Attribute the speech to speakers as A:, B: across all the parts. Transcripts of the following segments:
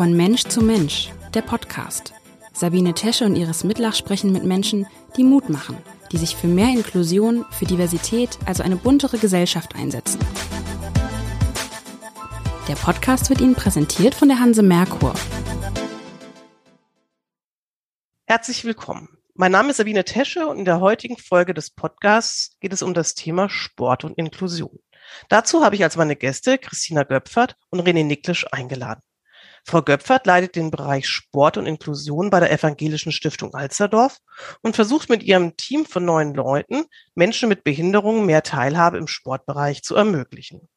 A: Von Mensch zu Mensch, der Podcast. Sabine Tesche und Iris Mitlach sprechen mit Menschen, die Mut machen, die sich für mehr Inklusion, für Diversität, also eine buntere Gesellschaft einsetzen. Der Podcast wird Ihnen präsentiert von der Hanse Merkur.
B: Herzlich willkommen. Mein Name ist Sabine Tesche und in der heutigen Folge des Podcasts geht es um das Thema Sport und Inklusion. Dazu habe ich als meine Gäste Christina Göpfert und René Niklisch eingeladen. Frau Göpfert leitet den Bereich Sport und Inklusion bei der Evangelischen Stiftung Alsterdorf und versucht mit ihrem Team von neun Leuten, Menschen mit Behinderungen mehr Teilhabe im Sportbereich zu ermöglichen.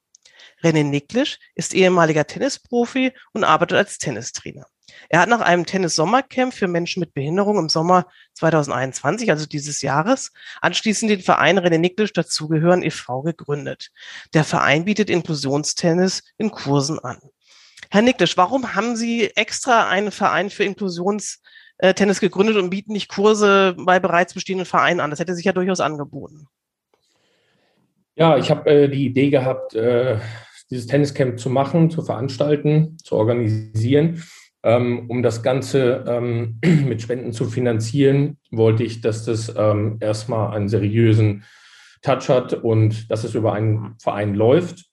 B: René Niklisch ist ehemaliger Tennisprofi und arbeitet als Tennistrainer. Er hat nach einem Tennis-Sommercamp für Menschen mit Behinderung im Sommer 2021, also dieses Jahres, anschließend den Verein René Niklisch dazugehören e.V. gegründet. Der Verein bietet Inklusionstennis in Kursen an. Herr Niklisch, warum haben Sie extra einen Verein für Inklusionstennis gegründet und bieten nicht Kurse bei bereits bestehenden Vereinen an? Das hätte sich ja durchaus angeboten.
C: Ja, ich habe äh, die Idee gehabt, äh, dieses Tenniscamp zu machen, zu veranstalten, zu organisieren. Ähm, um das Ganze ähm, mit Spenden zu finanzieren, wollte ich, dass das ähm, erstmal einen seriösen Touch hat und dass es über einen Verein läuft.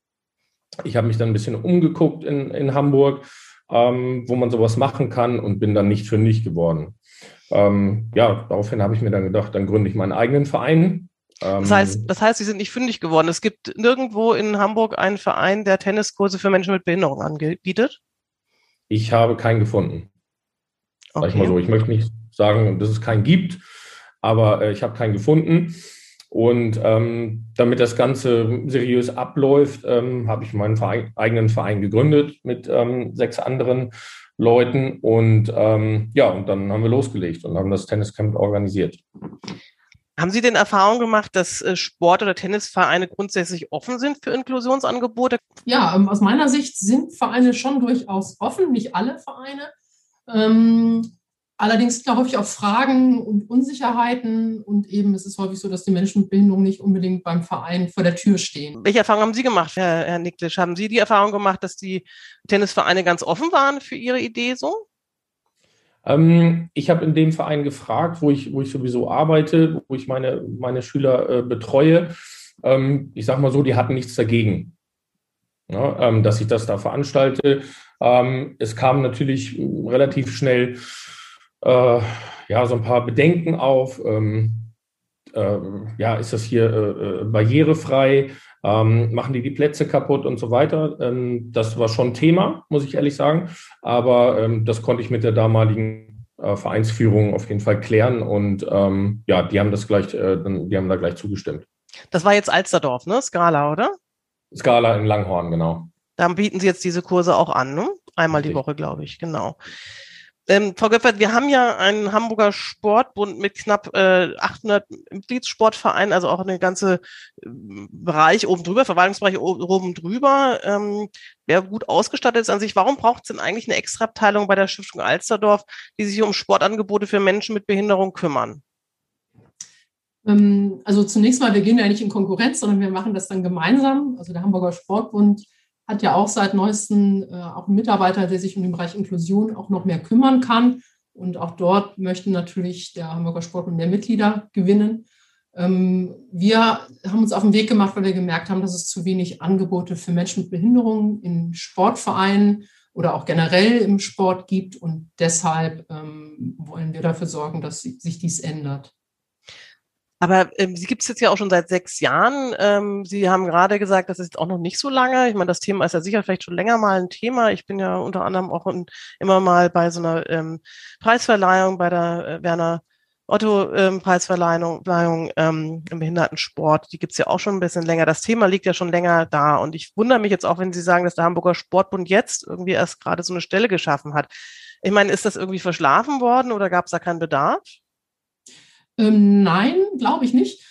C: Ich habe mich dann ein bisschen umgeguckt in, in Hamburg, ähm, wo man sowas machen kann und bin dann nicht fündig geworden. Ähm, ja, daraufhin habe ich mir dann gedacht, dann gründe ich meinen eigenen Verein.
B: Das heißt, ähm, das heißt, Sie sind nicht fündig geworden. Es gibt nirgendwo in Hamburg einen Verein, der Tenniskurse für Menschen mit Behinderung anbietet?
C: Ich habe keinen gefunden. Okay. Sag ich mal so. Ich möchte nicht sagen, dass es keinen gibt, aber äh, ich habe keinen gefunden. Und ähm, damit das Ganze seriös abläuft, ähm, habe ich meinen Verein, eigenen Verein gegründet mit ähm, sechs anderen Leuten. Und ähm, ja, und dann haben wir losgelegt und haben das Tenniscamp organisiert.
B: Haben Sie denn Erfahrung gemacht, dass äh, Sport- oder Tennisvereine grundsätzlich offen sind für Inklusionsangebote?
D: Ja, ähm, aus meiner Sicht sind Vereine schon durchaus offen, nicht alle Vereine. Ähm, allerdings sind da häufig auch Fragen und Unsicherheiten und eben ist es häufig so, dass die Menschen mit Behinderung nicht unbedingt beim Verein vor der Tür stehen.
B: Welche Erfahrungen haben Sie gemacht, Herr, Herr Niklisch? Haben Sie die Erfahrung gemacht, dass die Tennisvereine ganz offen waren für Ihre Idee so?
C: Ähm, ich habe in dem Verein gefragt, wo ich, wo ich sowieso arbeite, wo ich meine, meine Schüler äh, betreue. Ähm, ich sage mal so, die hatten nichts dagegen, ja, ähm, dass ich das da veranstalte. Ähm, es kam natürlich relativ schnell äh, ja, so ein paar Bedenken auf. Ähm, äh, ja, ist das hier äh, äh, barrierefrei? ähm, machen die die Plätze kaputt und so weiter. Ähm, das war schon Thema, muss ich ehrlich sagen. Aber ähm, das konnte ich mit der damaligen äh, Vereinsführung auf jeden Fall klären und ähm, ja, die haben das gleich, äh, die haben da gleich zugestimmt.
B: Das war jetzt Alsterdorf, ne? Skala, oder?
C: Skala in Langhorn, genau.
B: Dann bieten Sie jetzt diese Kurse auch an, ne? Einmal die Woche, glaube ich, genau. Ähm, Frau Göppert, wir haben ja einen Hamburger Sportbund mit knapp äh, 800 Mitgliedssportvereinen, also auch eine ganze äh, Bereich oben drüber, Verwaltungsbereich oben drüber, ähm, der gut ausgestattet ist an sich. Warum braucht es denn eigentlich eine Extraabteilung bei der Stiftung Alsterdorf, die sich um Sportangebote für Menschen mit Behinderung kümmern?
D: Ähm, also zunächst mal, wir gehen ja nicht in Konkurrenz, sondern wir machen das dann gemeinsam. Also der Hamburger Sportbund hat ja auch seit neuestem äh, auch einen Mitarbeiter, der sich um den Bereich Inklusion auch noch mehr kümmern kann. Und auch dort möchte natürlich der Hamburger Sportbund mehr Mitglieder gewinnen. Ähm, wir haben uns auf den Weg gemacht, weil wir gemerkt haben, dass es zu wenig Angebote für Menschen mit Behinderungen in Sportvereinen oder auch generell im Sport gibt. Und deshalb ähm, wollen wir dafür sorgen, dass sich dies ändert.
B: Aber ähm, sie gibt es jetzt ja auch schon seit sechs Jahren. Ähm, sie haben gerade gesagt, das ist auch noch nicht so lange. Ich meine, das Thema ist ja sicher vielleicht schon länger mal ein Thema. Ich bin ja unter anderem auch in, immer mal bei so einer ähm, Preisverleihung, bei der äh, Werner Otto ähm, Preisverleihung ähm, im Behindertensport. Die gibt's ja auch schon ein bisschen länger. Das Thema liegt ja schon länger da. Und ich wundere mich jetzt auch, wenn Sie sagen, dass der Hamburger Sportbund jetzt irgendwie erst gerade so eine Stelle geschaffen hat. Ich meine, ist das irgendwie verschlafen worden oder gab es da keinen Bedarf?
D: Ähm, nein, glaube ich nicht.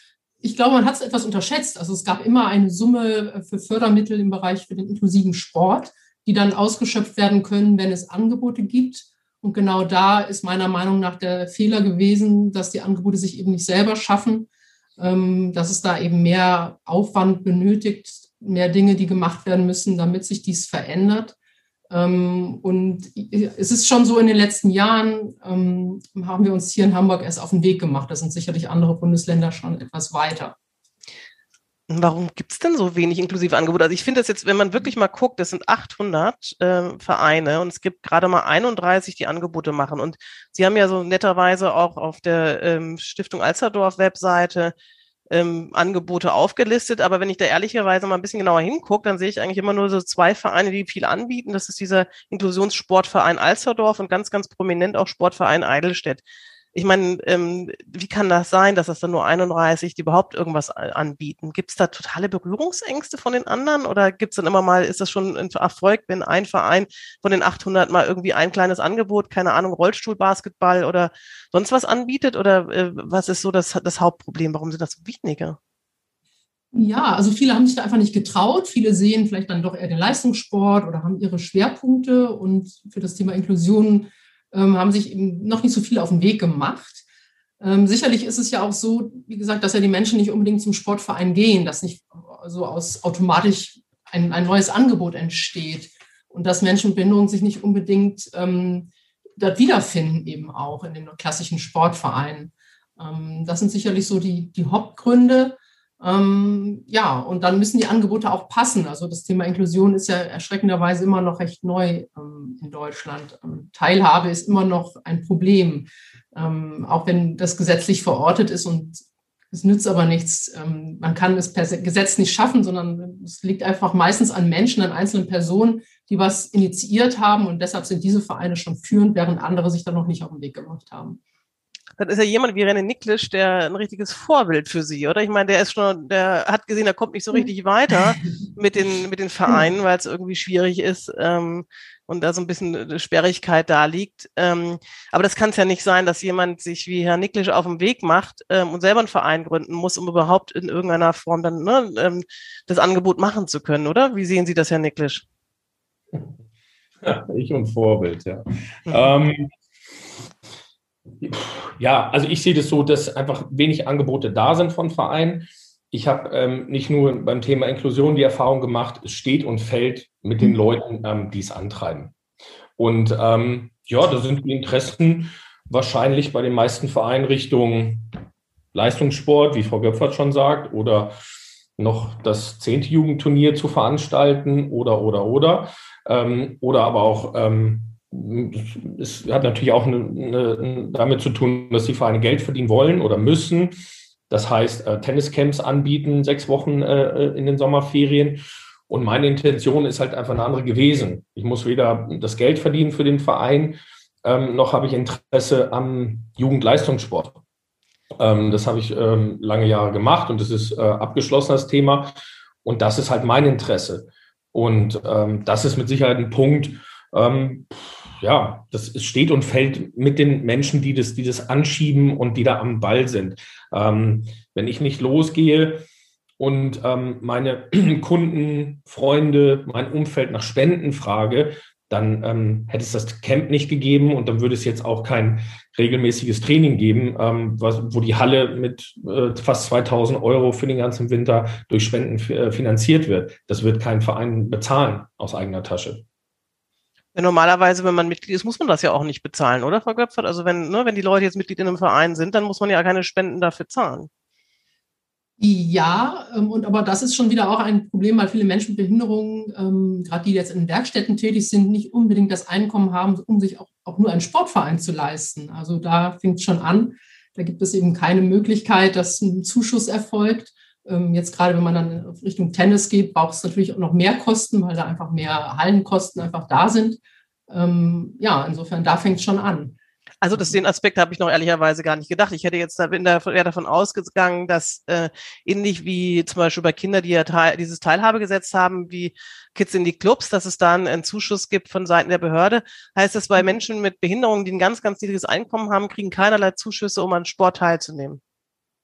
D: Ich glaube, man hat es etwas unterschätzt. Also es gab immer eine Summe äh, für Fördermittel im Bereich für den inklusiven Sport, die dann ausgeschöpft werden können, wenn es Angebote gibt. Und genau da ist meiner Meinung nach der Fehler gewesen, dass die Angebote sich eben nicht selber schaffen, ähm, dass es da eben mehr Aufwand benötigt, mehr Dinge, die gemacht werden müssen, damit sich dies verändert. Ähm, und es ist schon so in den letzten Jahren, ähm, haben wir uns hier in Hamburg erst auf den Weg gemacht. Da sind sicherlich andere Bundesländer schon etwas weiter.
B: Warum gibt es denn so wenig inklusive Angebote? Also ich finde das jetzt, wenn man wirklich mal guckt, das sind 800 äh, Vereine und es gibt gerade mal 31, die Angebote machen. Und Sie haben ja so netterweise auch auf der ähm, Stiftung Alsterdorf Webseite ähm, Angebote aufgelistet. Aber wenn ich da ehrlicherweise mal ein bisschen genauer hingucke, dann sehe ich eigentlich immer nur so zwei Vereine, die viel anbieten. Das ist dieser Inklusionssportverein Alsterdorf und ganz, ganz prominent auch Sportverein Eidelstedt. Ich meine, ähm, wie kann das sein, dass das dann nur 31, die überhaupt irgendwas anbieten? Gibt es da totale Berührungsängste von den anderen oder gibt es dann immer mal, ist das schon ein Erfolg, wenn ein Verein von den 800 mal irgendwie ein kleines Angebot, keine Ahnung, Rollstuhlbasketball oder sonst was anbietet? Oder äh, was ist so das, das Hauptproblem? Warum sind das so wenige?
D: Ja, also viele haben sich da einfach nicht getraut. Viele sehen vielleicht dann doch eher den Leistungssport oder haben ihre Schwerpunkte und für das Thema Inklusion ähm, haben sich eben noch nicht so viel auf den Weg gemacht. Ähm, sicherlich ist es ja auch so, wie gesagt, dass ja die Menschen nicht unbedingt zum Sportverein gehen, dass nicht so aus automatisch ein, ein neues Angebot entsteht und dass Menschen mit Behinderung sich nicht unbedingt ähm, dort wiederfinden, eben auch in den klassischen Sportvereinen. Ähm, das sind sicherlich so die, die Hauptgründe. Ähm, ja, und dann müssen die Angebote auch passen. Also das Thema Inklusion ist ja erschreckenderweise immer noch recht neu ähm, in Deutschland. Ähm, Teilhabe ist immer noch ein Problem, ähm, auch wenn das gesetzlich verortet ist und es nützt aber nichts. Ähm, man kann es per Gesetz nicht schaffen, sondern es liegt einfach meistens an Menschen, an einzelnen Personen, die was initiiert haben und deshalb sind diese Vereine schon führend, während andere sich da noch nicht auf den Weg gemacht haben
B: dann ist ja jemand wie René Niklisch, der ein richtiges Vorbild für sie, oder? Ich meine, der ist schon, der hat gesehen, er kommt nicht so richtig weiter mit den, mit den Vereinen, weil es irgendwie schwierig ist ähm, und da so ein bisschen Sperrigkeit da liegt. Ähm, aber das kann es ja nicht sein, dass jemand sich wie Herr Niklisch auf den Weg macht ähm, und selber einen Verein gründen muss, um überhaupt in irgendeiner Form dann ne, ähm, das Angebot machen zu können, oder? Wie sehen Sie das, Herr Niklisch?
C: Ja, ich und Vorbild, ja. Mhm. Ja, also ich sehe das so, dass einfach wenig Angebote da sind von Vereinen. Ich habe ähm, nicht nur beim Thema Inklusion die Erfahrung gemacht, es steht und fällt mit den Leuten, ähm, die es antreiben. Und ähm, ja, da sind die Interessen wahrscheinlich bei den meisten Vereinen Richtung Leistungssport, wie Frau Göpfert schon sagt, oder noch das zehnte Jugendturnier zu veranstalten oder, oder, oder. Ähm, oder aber auch ähm, es hat natürlich auch eine, eine, damit zu tun, dass die Vereine Geld verdienen wollen oder müssen. Das heißt, äh, Tenniscamps anbieten, sechs Wochen äh, in den Sommerferien. Und meine Intention ist halt einfach eine andere gewesen. Ich muss weder das Geld verdienen für den Verein, ähm, noch habe ich Interesse am Jugendleistungssport. Ähm, das habe ich ähm, lange Jahre gemacht und das ist äh, abgeschlossen, das Thema. Und das ist halt mein Interesse. Und ähm, das ist mit Sicherheit ein Punkt, ähm, ja, das steht und fällt mit den Menschen, die das, die das anschieben und die da am Ball sind. Ähm, wenn ich nicht losgehe und ähm, meine Kunden, Freunde, mein Umfeld nach Spenden frage, dann ähm, hätte es das Camp nicht gegeben und dann würde es jetzt auch kein regelmäßiges Training geben, ähm, was, wo die Halle mit äh, fast 2000 Euro für den ganzen Winter durch Spenden äh, finanziert wird. Das wird kein Verein bezahlen aus eigener Tasche.
B: Ja, normalerweise, wenn man Mitglied ist, muss man das ja auch nicht bezahlen, oder, Frau Göpfert? Also wenn, ne, wenn die Leute jetzt Mitglied in einem Verein sind, dann muss man ja keine Spenden dafür zahlen.
D: Ja, ähm, und aber das ist schon wieder auch ein Problem, weil viele Menschen mit Behinderungen, ähm, gerade die jetzt in Werkstätten tätig sind, nicht unbedingt das Einkommen haben, um sich auch, auch nur einen Sportverein zu leisten. Also da fängt es schon an. Da gibt es eben keine Möglichkeit, dass ein Zuschuss erfolgt. Ähm, jetzt gerade, wenn man dann Richtung Tennis geht, braucht es natürlich auch noch mehr Kosten, weil da einfach mehr Hallenkosten einfach da sind. Ähm, ja, insofern, da fängt es schon an.
B: Also das, den Aspekt habe ich noch ehrlicherweise gar nicht gedacht. Ich hätte jetzt da, bin da eher davon ausgegangen, dass äh, ähnlich wie zum Beispiel bei Kindern, die ja teil, dieses Teilhabegesetz haben, wie Kids in die Clubs, dass es da einen Zuschuss gibt von Seiten der Behörde, heißt das bei Menschen mit Behinderungen, die ein ganz, ganz niedriges Einkommen haben, kriegen keinerlei Zuschüsse, um an Sport teilzunehmen.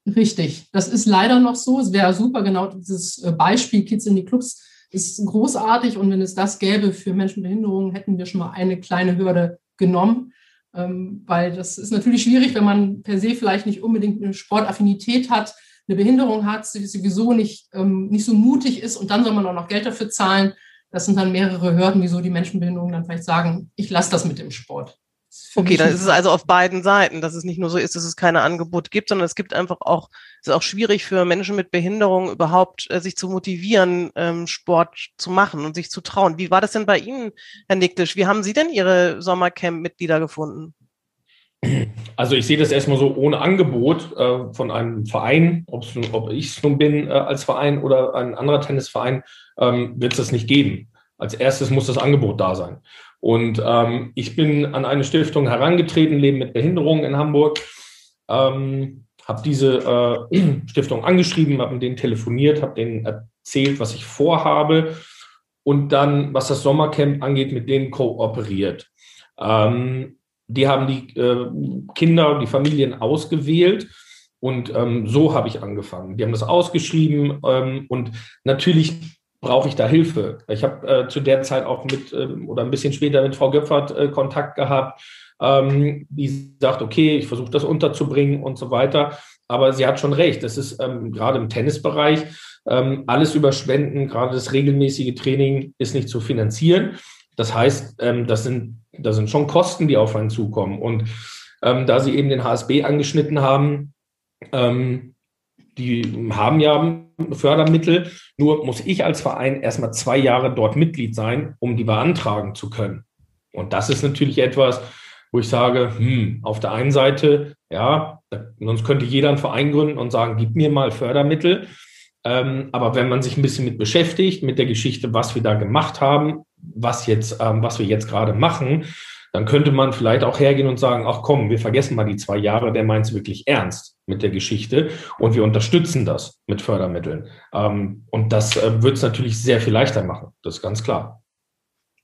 D: Richtig, das ist leider noch so. Es wäre super, genau dieses äh, Beispiel Kids in die Clubs ist großartig und wenn es das gäbe für Menschen mit Behinderungen, hätten wir schon mal eine kleine Hürde genommen, ähm, weil das ist natürlich schwierig, wenn man per se vielleicht nicht unbedingt eine Sportaffinität hat, eine Behinderung hat, sowieso nicht, ähm, nicht so mutig ist und dann soll man auch noch Geld dafür zahlen. das sind dann mehrere Hürden, wieso die Menschenbehinderungen dann vielleicht sagen, ich lasse das mit dem Sport.
B: Okay, dann ist es also auf beiden Seiten, dass es nicht nur so ist, dass es keine Angebote gibt, sondern es gibt einfach auch, es ist auch schwierig für Menschen mit Behinderung überhaupt, äh, sich zu motivieren, ähm, Sport zu machen und sich zu trauen. Wie war das denn bei Ihnen, Herr Niklisch? Wie haben Sie denn Ihre Sommercamp-Mitglieder gefunden?
C: Also ich sehe das erstmal so ohne Angebot äh, von einem Verein, ob ich es nun bin äh, als Verein oder ein anderer Tennisverein, ähm, wird es das nicht geben. Als erstes muss das Angebot da sein. Und ähm, ich bin an eine Stiftung herangetreten, Leben mit Behinderung in Hamburg, ähm, habe diese äh, Stiftung angeschrieben, habe mit denen telefoniert, habe denen erzählt, was ich vorhabe und dann, was das Sommercamp angeht, mit denen kooperiert. Ähm, die haben die äh, Kinder, die Familien ausgewählt und ähm, so habe ich angefangen. Die haben das ausgeschrieben ähm, und natürlich brauche ich da Hilfe. Ich habe äh, zu der Zeit auch mit ähm, oder ein bisschen später mit Frau Göpfert äh, Kontakt gehabt, ähm, die sagt, okay, ich versuche das unterzubringen und so weiter. Aber sie hat schon recht, das ist ähm, gerade im Tennisbereich ähm, alles über Spenden, gerade das regelmäßige Training ist nicht zu finanzieren. Das heißt, ähm, das, sind, das sind schon Kosten, die auf einen zukommen. Und ähm, da Sie eben den HSB angeschnitten haben, die haben ja Fördermittel. Nur muss ich als Verein erstmal zwei Jahre dort Mitglied sein, um die beantragen zu können. Und das ist natürlich etwas, wo ich sage, hm, auf der einen Seite, ja, sonst könnte jeder einen Verein gründen und sagen, gib mir mal Fördermittel. Ähm, aber wenn man sich ein bisschen mit beschäftigt, mit der Geschichte, was wir da gemacht haben, was jetzt, ähm, was wir jetzt gerade machen, dann könnte man vielleicht auch hergehen und sagen, ach komm, wir vergessen mal die zwei Jahre, der meint es wirklich ernst mit der Geschichte und wir unterstützen das mit Fördermitteln. Ähm, und das äh, wird es natürlich sehr viel leichter machen, das ist ganz klar.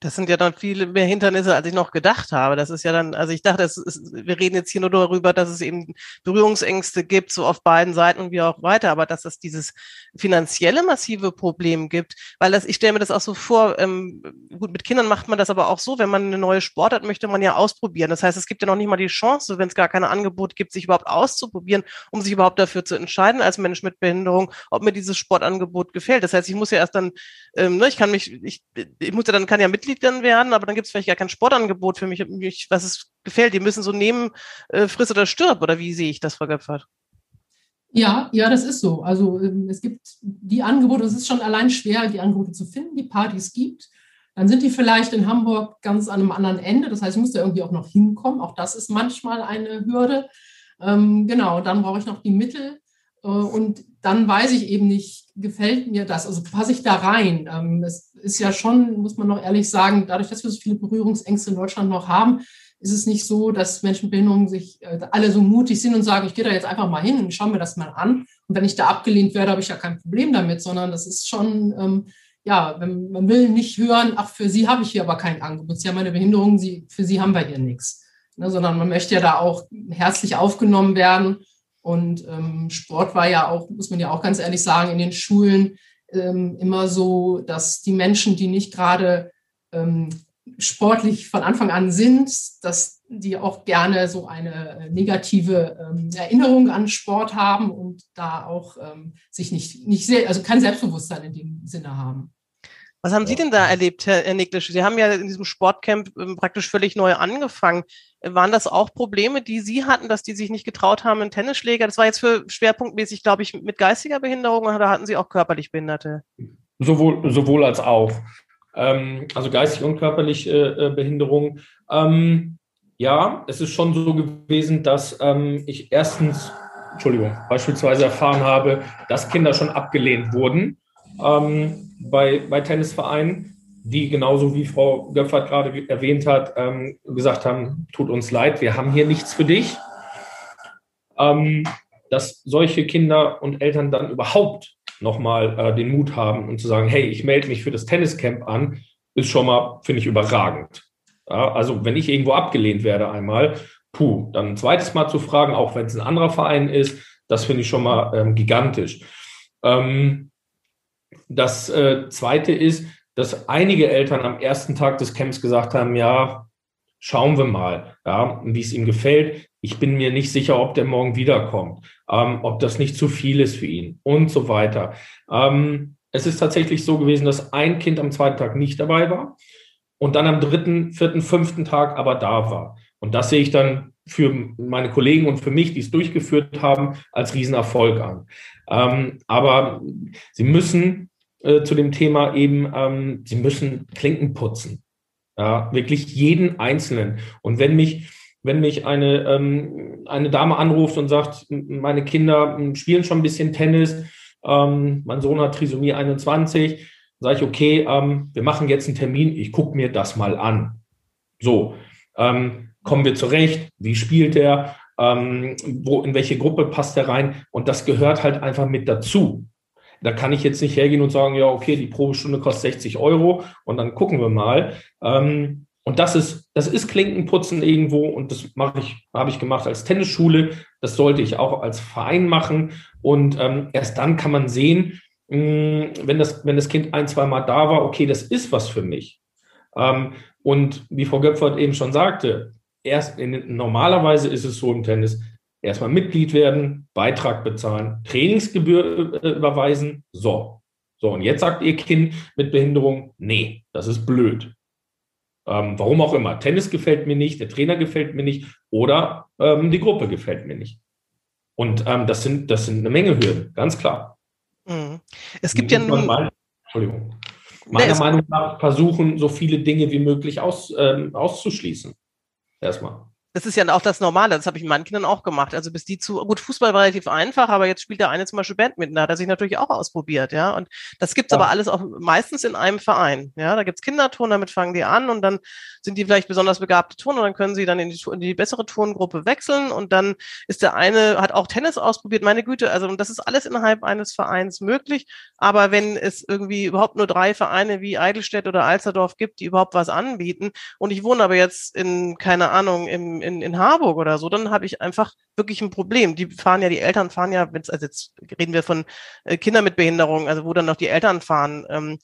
B: Das sind ja dann viele mehr Hindernisse, als ich noch gedacht habe. Das ist ja dann, also ich dachte, ist, wir reden jetzt hier nur darüber, dass es eben Berührungsängste gibt, so auf beiden Seiten und wie auch weiter, aber dass es dieses finanzielle massive Problem gibt, weil das, ich stelle mir das auch so vor, ähm, gut, mit Kindern macht man das aber auch so, wenn man eine neue Sportart möchte man ja ausprobieren. Das heißt, es gibt ja noch nicht mal die Chance, wenn es gar keine Angebote gibt, sich überhaupt auszuprobieren, um sich überhaupt dafür zu entscheiden als Mensch mit Behinderung, ob mir dieses Sportangebot gefällt. Das heißt, ich muss ja erst dann, ähm, ne, ich kann mich, ich, ich muss ja dann, kann ja Mitglied Mitglied dann werden, aber dann gibt es vielleicht gar kein Sportangebot für mich, mich was es gefällt. Die müssen so nehmen, äh, friss oder stirb, oder wie sehe ich das, Frau Göpfert?
D: Ja, ja, das ist so. Also ähm, es gibt die Angebote, es ist schon allein schwer, die Angebote zu finden, die Partys gibt. Dann sind die vielleicht in Hamburg ganz an einem anderen Ende. Das heißt, ich muss da irgendwie auch noch hinkommen. Auch das ist manchmal eine Hürde. Ähm, genau, dann brauche ich noch die Mittel. Äh, und dann weiß ich eben nicht, gefällt mir das? Also passe ich da rein? Ähm, es ist ja schon, muss man noch ehrlich sagen, dadurch, dass wir so viele Berührungsängste in Deutschland noch haben, ist es nicht so, dass Menschen mit Behinderung sich äh, alle so mutig sind und sagen, ich gehe da jetzt einfach mal hin und schaue mir das mal an. Und wenn ich da abgelehnt werde, habe ich ja kein Problem damit, sondern das ist schon, ähm, ja, wenn, man will nicht hören, ach, für Sie habe ich hier aber kein Angebot. Sie haben eine Behinderung, Sie, für Sie haben wir hier nichts. Ne, sondern man möchte ja da auch herzlich aufgenommen werden und ähm, Sport war ja auch, muss man ja auch ganz ehrlich sagen, in den Schulen ähm, immer so, dass die Menschen, die nicht gerade ähm, sportlich von Anfang an sind, dass die auch gerne so eine äh, negative ähm, Erinnerung an Sport haben und da auch ähm, sich nicht, nicht sehr, also kein Selbstbewusstsein in dem Sinne haben.
B: Was haben Sie denn da erlebt, Herr Niklisch? Sie haben ja in diesem Sportcamp ähm, praktisch völlig neu angefangen. Waren das auch Probleme, die Sie hatten, dass die sich nicht getraut haben, einen Tennisschläger? Das war jetzt für schwerpunktmäßig, glaube ich, mit geistiger Behinderung oder hatten Sie auch körperlich Behinderte?
C: Sowohl, sowohl als auch. Ähm, also geistig und körperlich äh, äh, Behinderung. Ähm, ja, es ist schon so gewesen, dass ähm, ich erstens, Entschuldigung, beispielsweise erfahren habe, dass Kinder schon abgelehnt wurden ähm, bei, bei Tennisvereinen, die genauso wie Frau Göpfert gerade erwähnt hat, ähm, gesagt haben, tut uns leid, wir haben hier nichts für dich. Ähm, dass solche Kinder und Eltern dann überhaupt nochmal äh, den Mut haben und zu sagen, hey, ich melde mich für das Tenniscamp an, ist schon mal, finde ich, überragend. Ja, also wenn ich irgendwo abgelehnt werde einmal, puh, dann ein zweites Mal zu fragen, auch wenn es ein anderer Verein ist, das finde ich schon mal ähm, gigantisch. Ähm, das äh, Zweite ist, dass einige Eltern am ersten Tag des Camps gesagt haben, ja, schauen wir mal, ja, wie es ihm gefällt. Ich bin mir nicht sicher, ob der morgen wiederkommt, ähm, ob das nicht zu viel ist für ihn und so weiter. Ähm, es ist tatsächlich so gewesen, dass ein Kind am zweiten Tag nicht dabei war und dann am dritten, vierten, fünften Tag aber da war. Und das sehe ich dann für meine Kollegen und für mich, die es durchgeführt haben, als Riesenerfolg an. Ähm, aber sie müssen äh, zu dem Thema eben, ähm, sie müssen Klinken putzen. Ja, wirklich jeden Einzelnen. Und wenn mich, wenn mich eine, ähm, eine Dame anruft und sagt, meine Kinder spielen schon ein bisschen Tennis, ähm, mein Sohn hat Trisomie 21, sage ich, okay, ähm, wir machen jetzt einen Termin, ich gucke mir das mal an. So, ähm, kommen wir zurecht, wie spielt er, ähm, wo, in welche Gruppe passt er rein und das gehört halt einfach mit dazu. Da kann ich jetzt nicht hergehen und sagen, ja, okay, die Probestunde kostet 60 Euro und dann gucken wir mal. Ähm, und das ist, das ist Klinkenputzen irgendwo und das mache ich, habe ich gemacht als Tennisschule. Das sollte ich auch als Verein machen. Und ähm, erst dann kann man sehen, mh, hm, wenn das, wenn das Kind ein, zwei Mal da war, okay, das ist was für mich. Ähm, und wie Frau Göpfert eben schon sagte, erst in, normalerweise ist es so im Tennis, erstmal Mitglied werden, Beitrag bezahlen, Trainingsgebühr äh, überweisen. So. So, und jetzt sagt ihr Kind mit Behinderung, nee, das ist blöd. Ähm, warum auch immer. Tennis gefällt mir nicht, der Trainer gefällt mir nicht oder ähm, die Gruppe gefällt mir nicht. Und ähm, das, sind, das sind eine Menge Hürden, ganz klar.
B: Mhm. Es gibt ja nun.
C: Mal, Entschuldigung. Meiner nee, Meinung nach versuchen, so viele Dinge wie möglich aus, ähm, auszuschließen. Erstmal
B: das ist ja auch das Normale, das habe ich mit meinen Kindern auch gemacht. Also bis die zu, gut, Fußball war relativ einfach, aber jetzt spielt der eine zum Beispiel Badminton, da hat er sich natürlich auch ausprobiert, ja. Und das gibt's ja. aber alles auch meistens in einem Verein. Ja, da gibt's Kinderton, damit fangen die an und dann sind die vielleicht besonders begabte Turner und dann können sie dann in die, in die bessere Turnengruppe wechseln und dann ist der eine, hat auch Tennis ausprobiert, meine Güte, also und das ist alles innerhalb eines Vereins möglich. Aber wenn es irgendwie überhaupt nur drei Vereine wie Eidelstedt oder Alsterdorf gibt, die überhaupt was anbieten und ich wohne aber jetzt in, keine Ahnung, im in, in Harburg oder so, dann habe ich einfach wirklich ein Problem. Die fahren ja, die Eltern fahren ja, also jetzt reden wir von äh, Kindern mit Behinderung, also wo dann noch die Eltern fahren, ähm,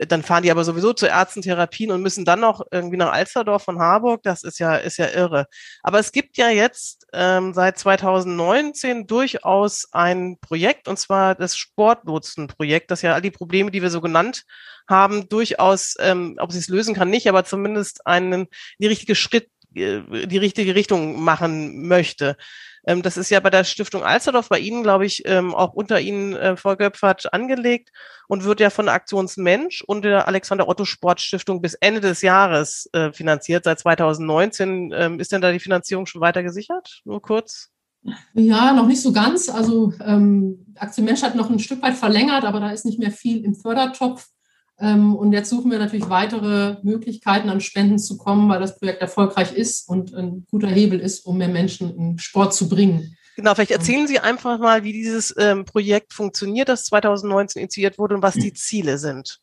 B: dann fahren die aber sowieso zu Ärztentherapien und müssen dann noch irgendwie nach Alsterdorf von Harburg. Das ist ja, ist ja irre. Aber es gibt ja jetzt ähm, seit 2019 durchaus ein Projekt, und zwar das Sportlotsenprojekt, das ja all die Probleme, die wir so genannt haben, durchaus, ähm, ob sie es lösen kann, nicht, aber zumindest einen die richtige Schritt, die richtige Richtung machen möchte. Ähm, das ist ja bei der Stiftung Alsterdorf bei Ihnen, glaube ich, ähm, auch unter Ihnen, äh, Frau Göpfert, angelegt und wird ja von Aktionsmensch und der Alexander Otto Sportstiftung bis Ende des Jahres äh, finanziert, seit 2019. Ähm, ist denn da die Finanzierung schon weiter gesichert? Nur kurz.
D: Ja, noch nicht so ganz. Also ähm, Aktion hat noch ein Stück weit verlängert, aber da ist nicht mehr viel im Fördertopf. Ähm, und jetzt suchen wir natürlich weitere Möglichkeiten, an Spenden zu kommen, weil das Projekt erfolgreich ist und ein guter Hebel ist, um mehr Menschen in Sport zu bringen.
B: Genau, vielleicht erzählen Sie einfach mal, wie dieses ähm, Projekt funktioniert, das 2019 initiiert wurde und was die Ziele sind.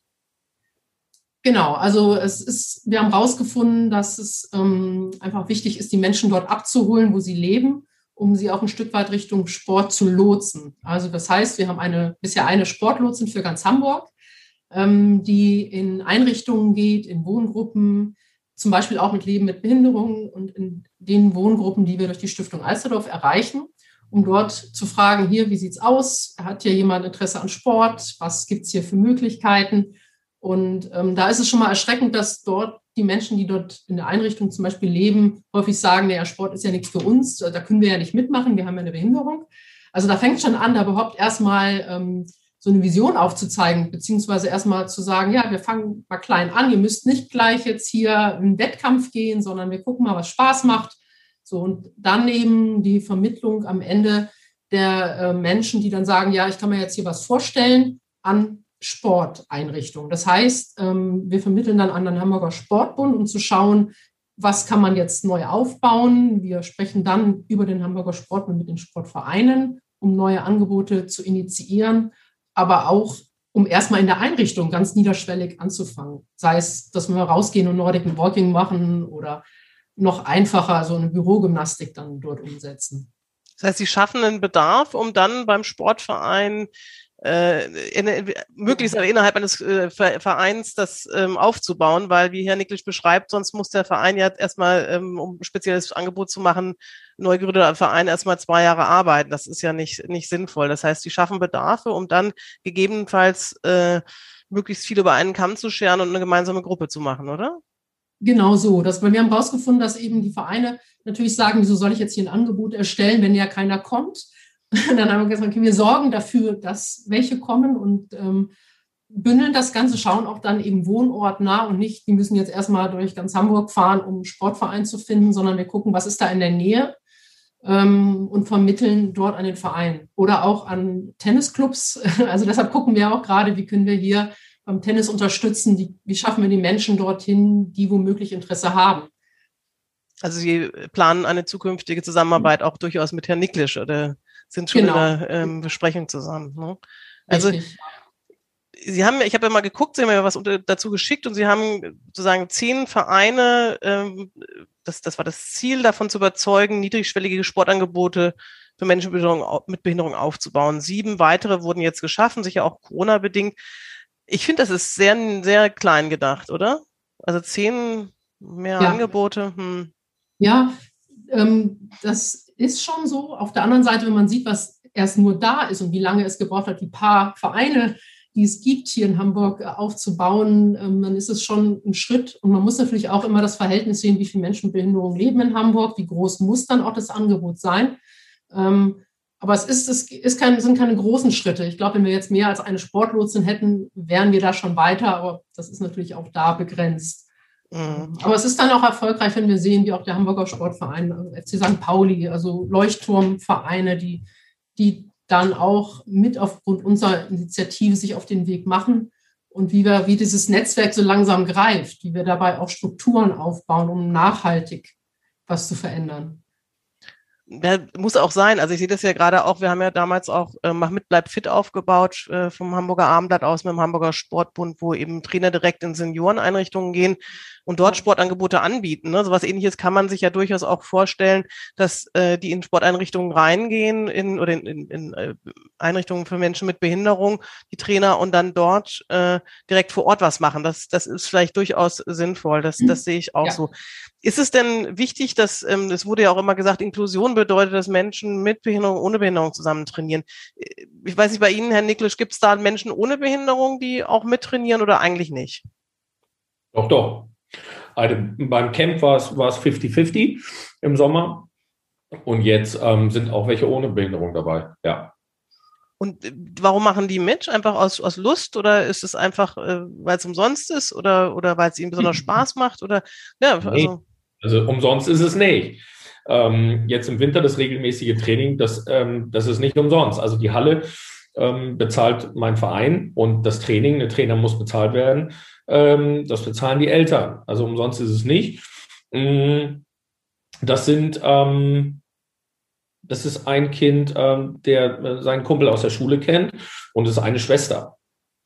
D: Genau, also es ist, wir haben herausgefunden, dass es ähm, einfach wichtig ist, die Menschen dort abzuholen, wo sie leben, um sie auch ein Stück weit Richtung Sport zu lotsen. Also das heißt, wir haben eine, bisher eine Sportlotsin für ganz Hamburg ähm, die in Einrichtungen geht, in Wohngruppen, zum Beispiel auch mit Leben mit Behinderungen und in den Wohngruppen, die wir durch die Stiftung Alsterdorf erreichen, um dort zu fragen, hier, wie sieht es aus? Hat hier jemand Interesse an Sport? Was gibt es hier für Möglichkeiten? Und ähm, da ist es schon mal erschreckend, dass dort die Menschen, die dort in der Einrichtung zum Beispiel leben, häufig sagen, naja, Sport ist ja nichts für uns, da können wir ja nicht mitmachen, wir haben ja eine Behinderung. Also da fängt schon an, da überhaupt erstmal ähm, so eine Vision aufzuzeigen, beziehungsweise erstmal zu sagen, ja, wir fangen mal klein an, ihr müsst nicht gleich jetzt hier in Wettkampf gehen, sondern wir gucken mal, was Spaß macht. So, und dann eben die Vermittlung am Ende der äh, Menschen, die dann sagen, ja, ich kann mir jetzt hier was vorstellen an Sporteinrichtungen. Das heißt, ähm, wir vermitteln dann an den Hamburger Sportbund, um zu schauen, was kann man jetzt neu aufbauen. Wir sprechen dann über den Hamburger Sportbund mit den Sportvereinen, um neue Angebote zu initiieren aber auch, um erstmal in der Einrichtung ganz niederschwellig anzufangen. Sei es, dass wir rausgehen und Nordic Walking machen oder noch einfacher so eine Bürogymnastik dann dort umsetzen.
B: Das heißt, Sie schaffen einen Bedarf, um dann beim Sportverein äh, in, möglichst innerhalb eines äh, Vereins das ähm, aufzubauen, weil wie Herr Niklisch beschreibt, sonst muss der Verein ja erstmal, ähm, um ein spezielles Angebot zu machen, neu gegründeter Verein erstmal zwei Jahre arbeiten. Das ist ja nicht, nicht sinnvoll. Das heißt, die schaffen Bedarfe, um dann gegebenenfalls äh, möglichst viel über einen Kamm zu scheren und eine gemeinsame Gruppe zu machen, oder?
D: Genau so. Das, wir haben herausgefunden, dass eben die Vereine natürlich sagen, wieso soll ich jetzt hier ein Angebot erstellen, wenn ja keiner kommt? Dann haben wir gesagt, okay, wir sorgen dafür, dass welche kommen und ähm, bündeln das Ganze, schauen auch dann eben wohnortnah und nicht, die müssen jetzt erstmal durch ganz Hamburg fahren, um einen Sportverein zu finden, sondern wir gucken, was ist da in der Nähe ähm, und vermitteln dort an den Verein oder auch an Tennisclubs. Also deshalb gucken wir auch gerade, wie können wir hier beim Tennis unterstützen, die, wie schaffen wir die Menschen dorthin, die womöglich Interesse haben.
B: Also Sie planen eine zukünftige Zusammenarbeit auch durchaus mit Herrn Niklisch oder sind schon genau. in der ähm, Besprechung zusammen. Ne? Also Richtig. Sie haben, ich habe ja mal geguckt, Sie haben ja was unter, dazu geschickt und Sie haben sozusagen zehn Vereine, ähm, das, das war das Ziel, davon zu überzeugen, niedrigschwellige Sportangebote für Menschen mit Behinderung, mit Behinderung aufzubauen. Sieben weitere wurden jetzt geschaffen, sicher auch Corona-bedingt. Ich finde, das ist sehr, sehr klein gedacht, oder? Also zehn mehr ja. Angebote. Hm.
D: Ja, ähm, das ist schon so. Auf der anderen Seite, wenn man sieht, was erst nur da ist und wie lange es gebraucht hat, die paar Vereine, die es gibt, hier in Hamburg äh, aufzubauen, ähm, dann ist es schon ein Schritt. Und man muss natürlich auch immer das Verhältnis sehen, wie viele Menschen mit Behinderung leben in Hamburg, wie groß muss dann auch das Angebot sein. Ähm, aber es, ist, es ist kein, sind keine großen Schritte. Ich glaube, wenn wir jetzt mehr als eine Sportlotsin hätten, wären wir da schon weiter. Aber das ist natürlich auch da begrenzt. Mhm. Aber es ist dann auch erfolgreich, wenn wir sehen, wie auch der Hamburger Sportverein, FC St. Pauli, also Leuchtturmvereine, die, die dann auch mit aufgrund unserer Initiative sich auf den Weg machen und wie wir, wie dieses Netzwerk so langsam greift, wie wir dabei auch Strukturen aufbauen, um nachhaltig was zu verändern.
B: Ja, muss auch sein. Also ich sehe das ja gerade auch, wir haben ja damals auch äh, Mach mit, bleib fit aufgebaut äh, vom Hamburger Abendblatt aus mit dem Hamburger Sportbund, wo eben Trainer direkt in Senioreneinrichtungen gehen und dort Sportangebote anbieten. Ne? So was ähnliches kann man sich ja durchaus auch vorstellen, dass äh, die in Sporteinrichtungen reingehen in, oder in, in, in äh, Einrichtungen für Menschen mit Behinderung, die Trainer und dann dort äh, direkt vor Ort was machen. Das, das ist vielleicht durchaus sinnvoll. Das, das sehe ich auch ja. so. Ist es denn wichtig, dass, ähm, es wurde ja auch immer gesagt, Inklusion bedeutet, dass Menschen mit Behinderung, ohne Behinderung zusammen trainieren. Äh, ich weiß nicht, bei Ihnen, Herr Niklisch, gibt es da Menschen ohne Behinderung, die auch mittrainieren oder eigentlich nicht?
C: Doch, doch. Also beim Camp war es, war es 50-50 im Sommer. Und jetzt ähm, sind auch welche ohne Behinderung dabei, ja.
B: Und äh, warum machen die mit? Einfach aus, aus Lust oder ist es einfach, äh, weil es umsonst ist oder, oder weil es ihnen besonders Spaß macht? Oder ja,
C: also. Nee, also umsonst ist es nicht. Ähm, jetzt im Winter das regelmäßige Training, das, ähm, das ist nicht umsonst. Also die Halle ähm, bezahlt mein Verein und das Training, der Trainer muss bezahlt werden. Ähm, das bezahlen die Eltern. Also umsonst ist es nicht. Mm, das sind, ähm, das ist ein Kind, ähm, der äh, seinen Kumpel aus der Schule kennt und es ist eine Schwester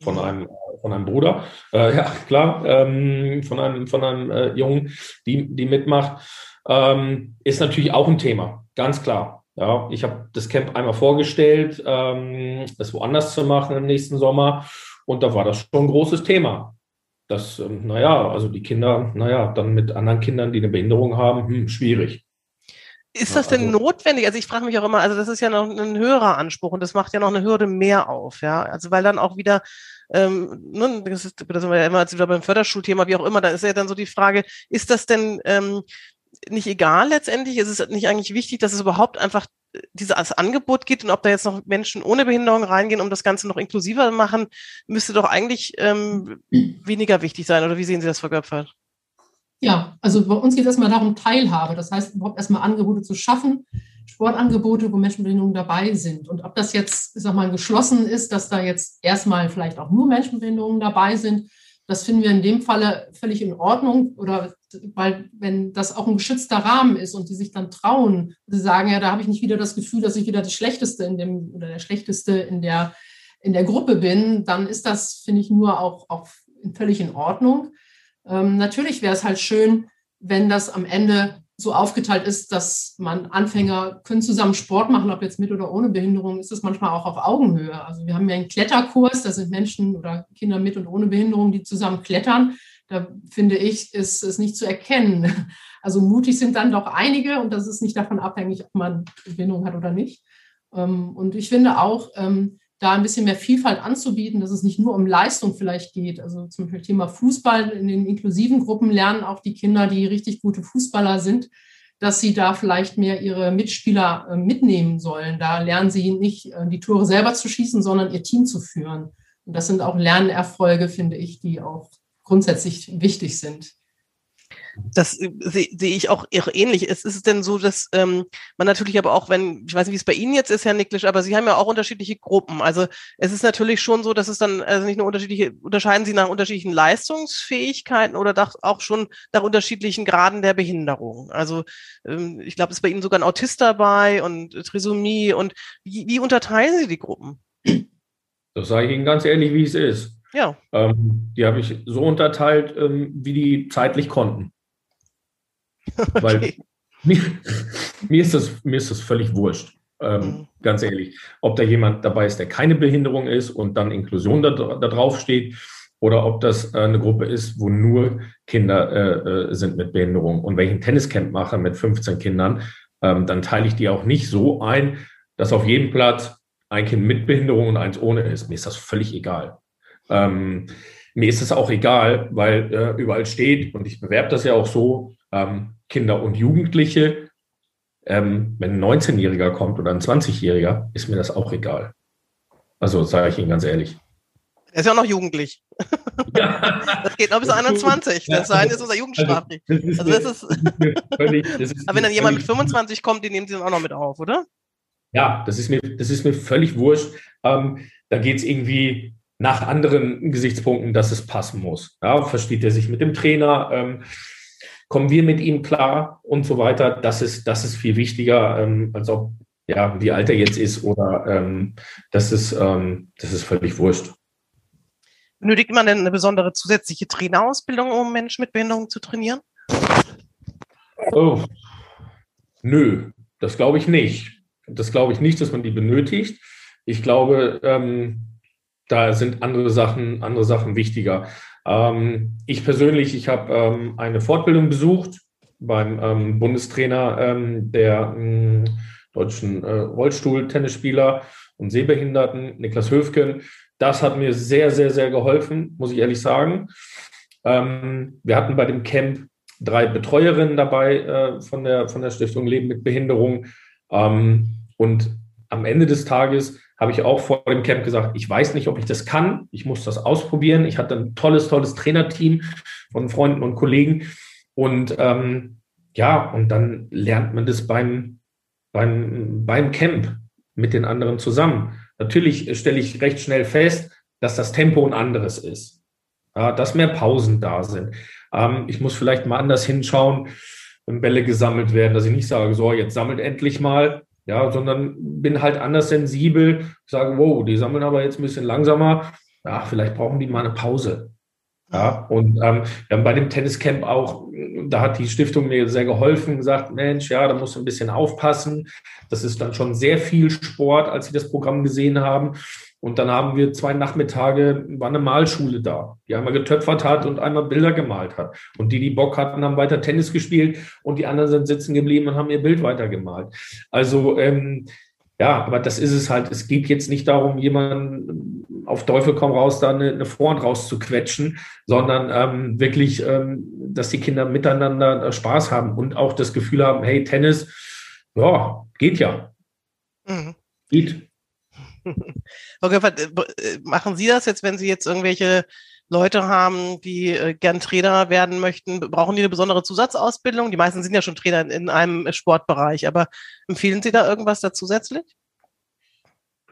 C: von mhm. einem von einem Bruder, äh, ja klar, ähm, von einem von einem äh, Jungen, die die mitmacht, ähm, ist natürlich auch ein Thema, ganz klar. Ja, ich habe das Camp einmal vorgestellt, ähm, es woanders zu machen im nächsten Sommer und da war das schon ein großes Thema das, ähm, naja, also die Kinder, naja, dann mit anderen Kindern, die eine Behinderung haben, hm, schwierig.
B: Ist das denn also, notwendig? Also ich frage mich auch immer, also das ist ja noch ein höherer Anspruch und das macht ja noch eine Hürde mehr auf, ja. Also weil dann auch wieder, ähm, ne, das, ist, das sind wir ja immer als wieder beim Förderschulthema, wie auch immer, da ist ja dann so die Frage, ist das denn ähm, nicht egal letztendlich? Ist es nicht eigentlich wichtig, dass es überhaupt einfach dieses Angebot gibt und ob da jetzt noch Menschen ohne Behinderung reingehen, um das Ganze noch inklusiver machen, müsste doch eigentlich ähm, weniger wichtig sein. Oder wie sehen Sie das, Frau Göpfert?
D: Ja, also bei uns geht es erstmal darum, Teilhabe. Das heißt, überhaupt erstmal Angebote zu schaffen, Sportangebote, wo Menschen mit Behinderung dabei sind. Und ob das jetzt, ich sag mal, geschlossen ist, dass da jetzt erstmal vielleicht auch nur Menschen mit Behinderungen dabei sind, das finden wir in dem Falle völlig in Ordnung oder weil wenn das auch ein geschützter Rahmen ist und die sich dann trauen, sie sagen, ja, da habe ich nicht wieder das Gefühl, dass ich wieder die Schlechteste in dem oder der Schlechteste in der, in der Gruppe bin, dann ist das, finde ich, nur auch, auch völlig in Ordnung. Ähm, natürlich wäre es halt schön, wenn das am Ende so aufgeteilt ist, dass man Anfänger können zusammen Sport machen, ob jetzt mit oder ohne Behinderung, ist es manchmal auch auf Augenhöhe. Also wir haben ja einen Kletterkurs, da sind Menschen oder Kinder mit und ohne Behinderung, die zusammen klettern. Da finde ich, ist es nicht zu erkennen. Also mutig sind dann doch einige und das ist nicht davon abhängig, ob man Behinderung hat oder nicht. Ähm, und ich finde auch, ähm, da ein bisschen mehr Vielfalt anzubieten, dass es nicht nur um Leistung vielleicht geht. Also zum Beispiel Thema Fußball in den inklusiven Gruppen lernen auch die Kinder, die richtig gute Fußballer sind, dass sie da vielleicht mehr ihre Mitspieler äh, mitnehmen sollen. Da lernen sie nicht äh, die Tore selber zu schießen, sondern ihr Team zu führen. Und das sind auch Lernerfolge, finde ich, die auch grundsätzlich wichtig sind.
B: Das äh, sehe seh ich auch ähnlich. Es ist denn so, dass ähm, man natürlich aber auch, wenn, ich weiß nicht, wie es bei Ihnen jetzt ist, Herr Niklisch, aber Sie haben ja auch unterschiedliche Gruppen. Also es ist natürlich schon so, dass es dann, also nicht nur unterschiedliche, unterscheiden Sie nach unterschiedlichen Leistungsfähigkeiten oder auch schon nach unterschiedlichen Graden der Behinderung. Also ähm, ich glaube, es ist bei Ihnen sogar ein Autist dabei und Trisomie. Und wie, wie unterteilen Sie die Gruppen?
C: Das sage ich Ihnen ganz ehrlich, wie es ist.
B: Ja.
C: Ähm, die habe ich so unterteilt, ähm, wie die zeitlich konnten. Okay. Weil mir, mir, ist das, mir ist das völlig wurscht. Ähm, mhm. Ganz ehrlich. Ob da jemand dabei ist, der keine Behinderung ist und dann Inklusion da, da drauf steht, oder ob das äh, eine Gruppe ist, wo nur Kinder äh, äh sind mit Behinderung. Und wenn ich ein Tenniscamp mache mit 15 Kindern, ähm, dann teile ich die auch nicht so ein, dass auf jedem Platz ein Kind mit Behinderung und eins ohne ist. Mir ist das völlig egal. Ähm, mir ist es auch egal, weil äh, überall steht, und ich bewerbe das ja auch so, ähm, Kinder und Jugendliche. Ähm, wenn ein 19-Jähriger kommt oder ein 20-Jähriger, ist mir das auch egal. Also sage ich Ihnen ganz ehrlich.
B: Er ist ja auch noch jugendlich. Ja. Das geht noch bis 21. Das sein ist unser Jugendstrafrecht. Also, das ist, völlig, das ist Aber wenn dann jemand mit 25 kommt, den nehmen Sie dann auch noch mit auf, oder?
C: Ja, das ist mir, das ist mir völlig wurscht. Ähm, da geht es irgendwie nach anderen Gesichtspunkten, dass es passen muss. Ja, versteht er sich mit dem Trainer? Ähm, kommen wir mit ihm klar und so weiter. Das ist, das ist viel wichtiger, ähm, als ob, ja, wie alt er jetzt ist oder ähm, das ist, ähm, das ist völlig wurscht.
B: Benötigt man denn eine besondere zusätzliche Trainerausbildung, um Menschen mit Behinderung zu trainieren?
C: Oh, nö, das glaube ich nicht. Das glaube ich nicht, dass man die benötigt. Ich glaube, ähm, da sind andere Sachen, andere Sachen wichtiger. Ähm, ich persönlich, ich habe ähm, eine Fortbildung besucht beim ähm, Bundestrainer ähm, der ähm, deutschen äh, Rollstuhl-Tennisspieler und Sehbehinderten, Niklas Höfken. Das hat mir sehr, sehr, sehr geholfen, muss ich ehrlich sagen. Ähm, wir hatten bei dem Camp drei Betreuerinnen dabei äh, von, der, von der Stiftung Leben mit Behinderung. und am Ende des Tages habe ich auch vor dem Camp gesagt, ich weiß nicht, ob ich das kann. Ich muss das ausprobieren. Ich hatte ein tolles, tolles Trainerteam von Freunden und Kollegen. Und ähm, ja, und dann lernt man das beim, beim, beim Camp mit den anderen zusammen. Natürlich stelle ich recht schnell fest, dass das Tempo ein anderes ist. Ja, dass mehr Pausen da sind. Ähm, ich muss vielleicht mal anders hinschauen, wenn Bälle gesammelt werden, dass ich nicht sage, so, jetzt sammelt endlich mal, ja, sondern bin halt anders sensibel, sage, wow, die sammeln aber jetzt ein bisschen langsamer, ja, vielleicht brauchen die mal eine Pause. Ja, und ähm, wir haben bei dem Tenniscamp auch, da hat die Stiftung mir sehr geholfen, gesagt, Mensch, ja, da musst du ein bisschen aufpassen. Das ist dann schon sehr viel Sport, als sie das Programm gesehen haben. Und dann haben wir zwei Nachmittage, war eine Malschule da, die einmal getöpfert hat und einmal Bilder gemalt hat. Und die, die Bock hatten, haben weiter Tennis gespielt und die anderen sind sitzen geblieben und haben ihr Bild weitergemalt. Also ähm, ja, aber das ist es halt. Es geht jetzt nicht darum, jemanden auf Teufel komm raus, da eine, eine Vorhand rauszuquetschen, sondern ähm, wirklich, ähm, dass die Kinder miteinander äh, Spaß haben und auch das Gefühl haben, hey, Tennis, ja, geht ja. Mhm. Geht.
B: Frau Göffert, äh, äh, machen Sie das jetzt, wenn Sie jetzt irgendwelche Leute haben, die äh, gern Trainer werden möchten? Brauchen die eine besondere Zusatzausbildung? Die meisten sind ja schon Trainer in, in einem Sportbereich, aber empfehlen Sie da irgendwas da zusätzlich?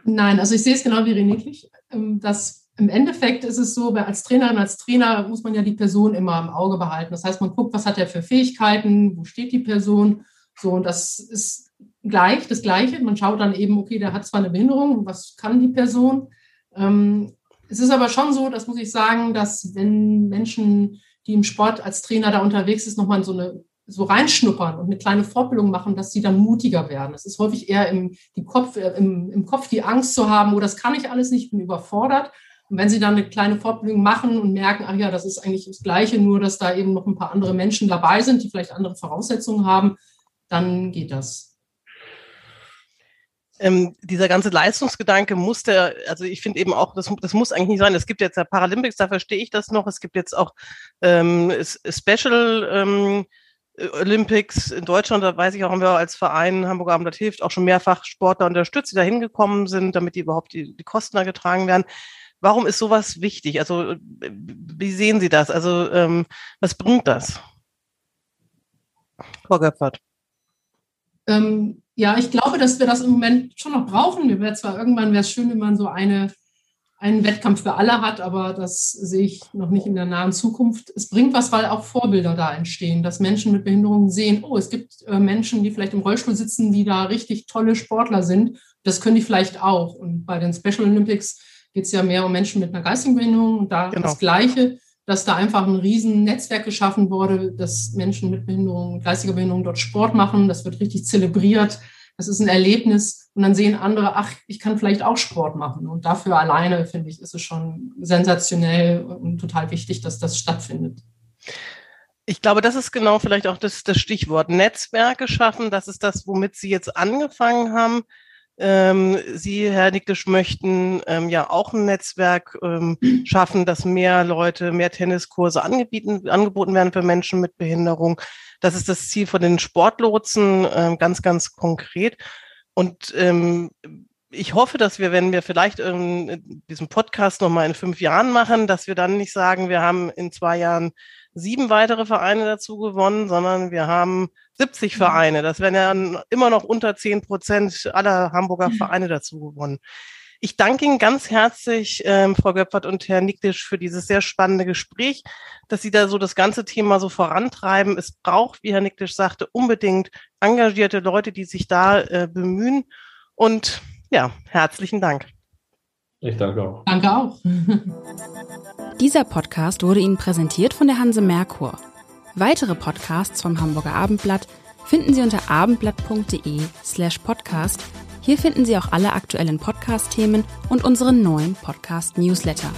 D: Nein, also ich sehe es genau wie René ähm, dass im Endeffekt ist es so, als Trainerin, als Trainer muss man ja die Person immer im Auge behalten. Das heißt, man guckt, was hat er für Fähigkeiten, wo steht die Person. So, und das ist gleich, das Gleiche. Man schaut dann eben, okay, der hat zwar eine Behinderung, was kann die Person? Ähm, es ist aber schon so, das muss ich sagen, dass wenn Menschen, die im Sport als Trainer da unterwegs ist, nochmal so so reinschnuppern und eine kleine Fortbildung machen, dass sie dann mutiger werden. Es ist häufig eher im, Kopf, äh, im, im Kopf die Angst zu haben, oh, das kann ich alles nicht, bin überfordert. Und wenn sie dann eine kleine Fortbildung machen und merken, ach ja, das ist eigentlich das Gleiche, nur dass da eben noch ein paar andere Menschen dabei sind, die vielleicht andere Voraussetzungen haben, dann geht das.
B: Ähm, dieser ganze Leistungsgedanke muss der, also ich finde eben auch, das, das muss eigentlich nicht sein. Es gibt jetzt ja Paralympics, da verstehe ich das noch. Es gibt jetzt auch ähm, Special ähm, Olympics in Deutschland, da weiß ich auch, haben wir als Verein Hamburger Abend hilft auch schon mehrfach Sportler unterstützt, die da hingekommen sind, damit die überhaupt die, die Kosten da getragen werden. Warum ist sowas wichtig? Also wie sehen Sie das? Also ähm, was bringt das?
D: Frau Göpfert. Ähm, ja, ich glaube, dass wir das im Moment schon noch brauchen. Wir wäre zwar irgendwann wäre es schön, wenn man so eine einen Wettkampf für alle hat, aber das sehe ich noch nicht in der nahen Zukunft. Es bringt was, weil auch Vorbilder da entstehen, dass Menschen mit Behinderungen sehen, oh, es gibt äh, Menschen, die vielleicht im Rollstuhl sitzen, die da richtig tolle Sportler sind. Das können die vielleicht auch. Und bei den Special Olympics geht es ja mehr um Menschen mit einer geistigen Behinderung und da genau. das Gleiche, dass da einfach ein riesen Netzwerk geschaffen wurde, dass Menschen mit Behinderung, geistiger Behinderung dort Sport machen. Das wird richtig zelebriert. Das ist ein Erlebnis und dann sehen andere, ach, ich kann vielleicht auch Sport machen. Und dafür alleine, finde ich, ist es schon sensationell und total wichtig, dass das stattfindet.
B: Ich glaube, das ist genau vielleicht auch das, das Stichwort Netzwerke schaffen. Das ist das, womit Sie jetzt angefangen haben. Ähm, Sie, Herr Niklisch, möchten ähm, ja auch ein Netzwerk ähm, schaffen, dass mehr Leute, mehr Tenniskurse angeboten, angeboten werden für Menschen mit Behinderung. Das ist das Ziel von den Sportlotsen, ähm, ganz, ganz konkret. Und ähm, ich hoffe, dass wir, wenn wir vielleicht ähm, diesen Podcast nochmal in fünf Jahren machen, dass wir dann nicht sagen, wir haben in zwei Jahren sieben weitere Vereine dazu gewonnen, sondern wir haben 70 mhm. Vereine. Das wären ja immer noch unter zehn Prozent aller Hamburger mhm. Vereine dazu gewonnen. Ich danke Ihnen ganz herzlich, ähm, Frau Göpfert und Herr Niklisch, für dieses sehr spannende Gespräch, dass Sie da so das ganze Thema so vorantreiben. Es braucht, wie Herr Niklisch sagte, unbedingt engagierte Leute, die sich da äh, bemühen. Und ja, herzlichen Dank.
C: Ich danke auch.
D: Danke auch.
A: Dieser Podcast wurde Ihnen präsentiert von der Hanse Merkur. Weitere Podcasts vom Hamburger Abendblatt finden Sie unter abendblatt.de slash podcast hier finden Sie auch alle aktuellen Podcast-Themen und unseren neuen Podcast-Newsletter.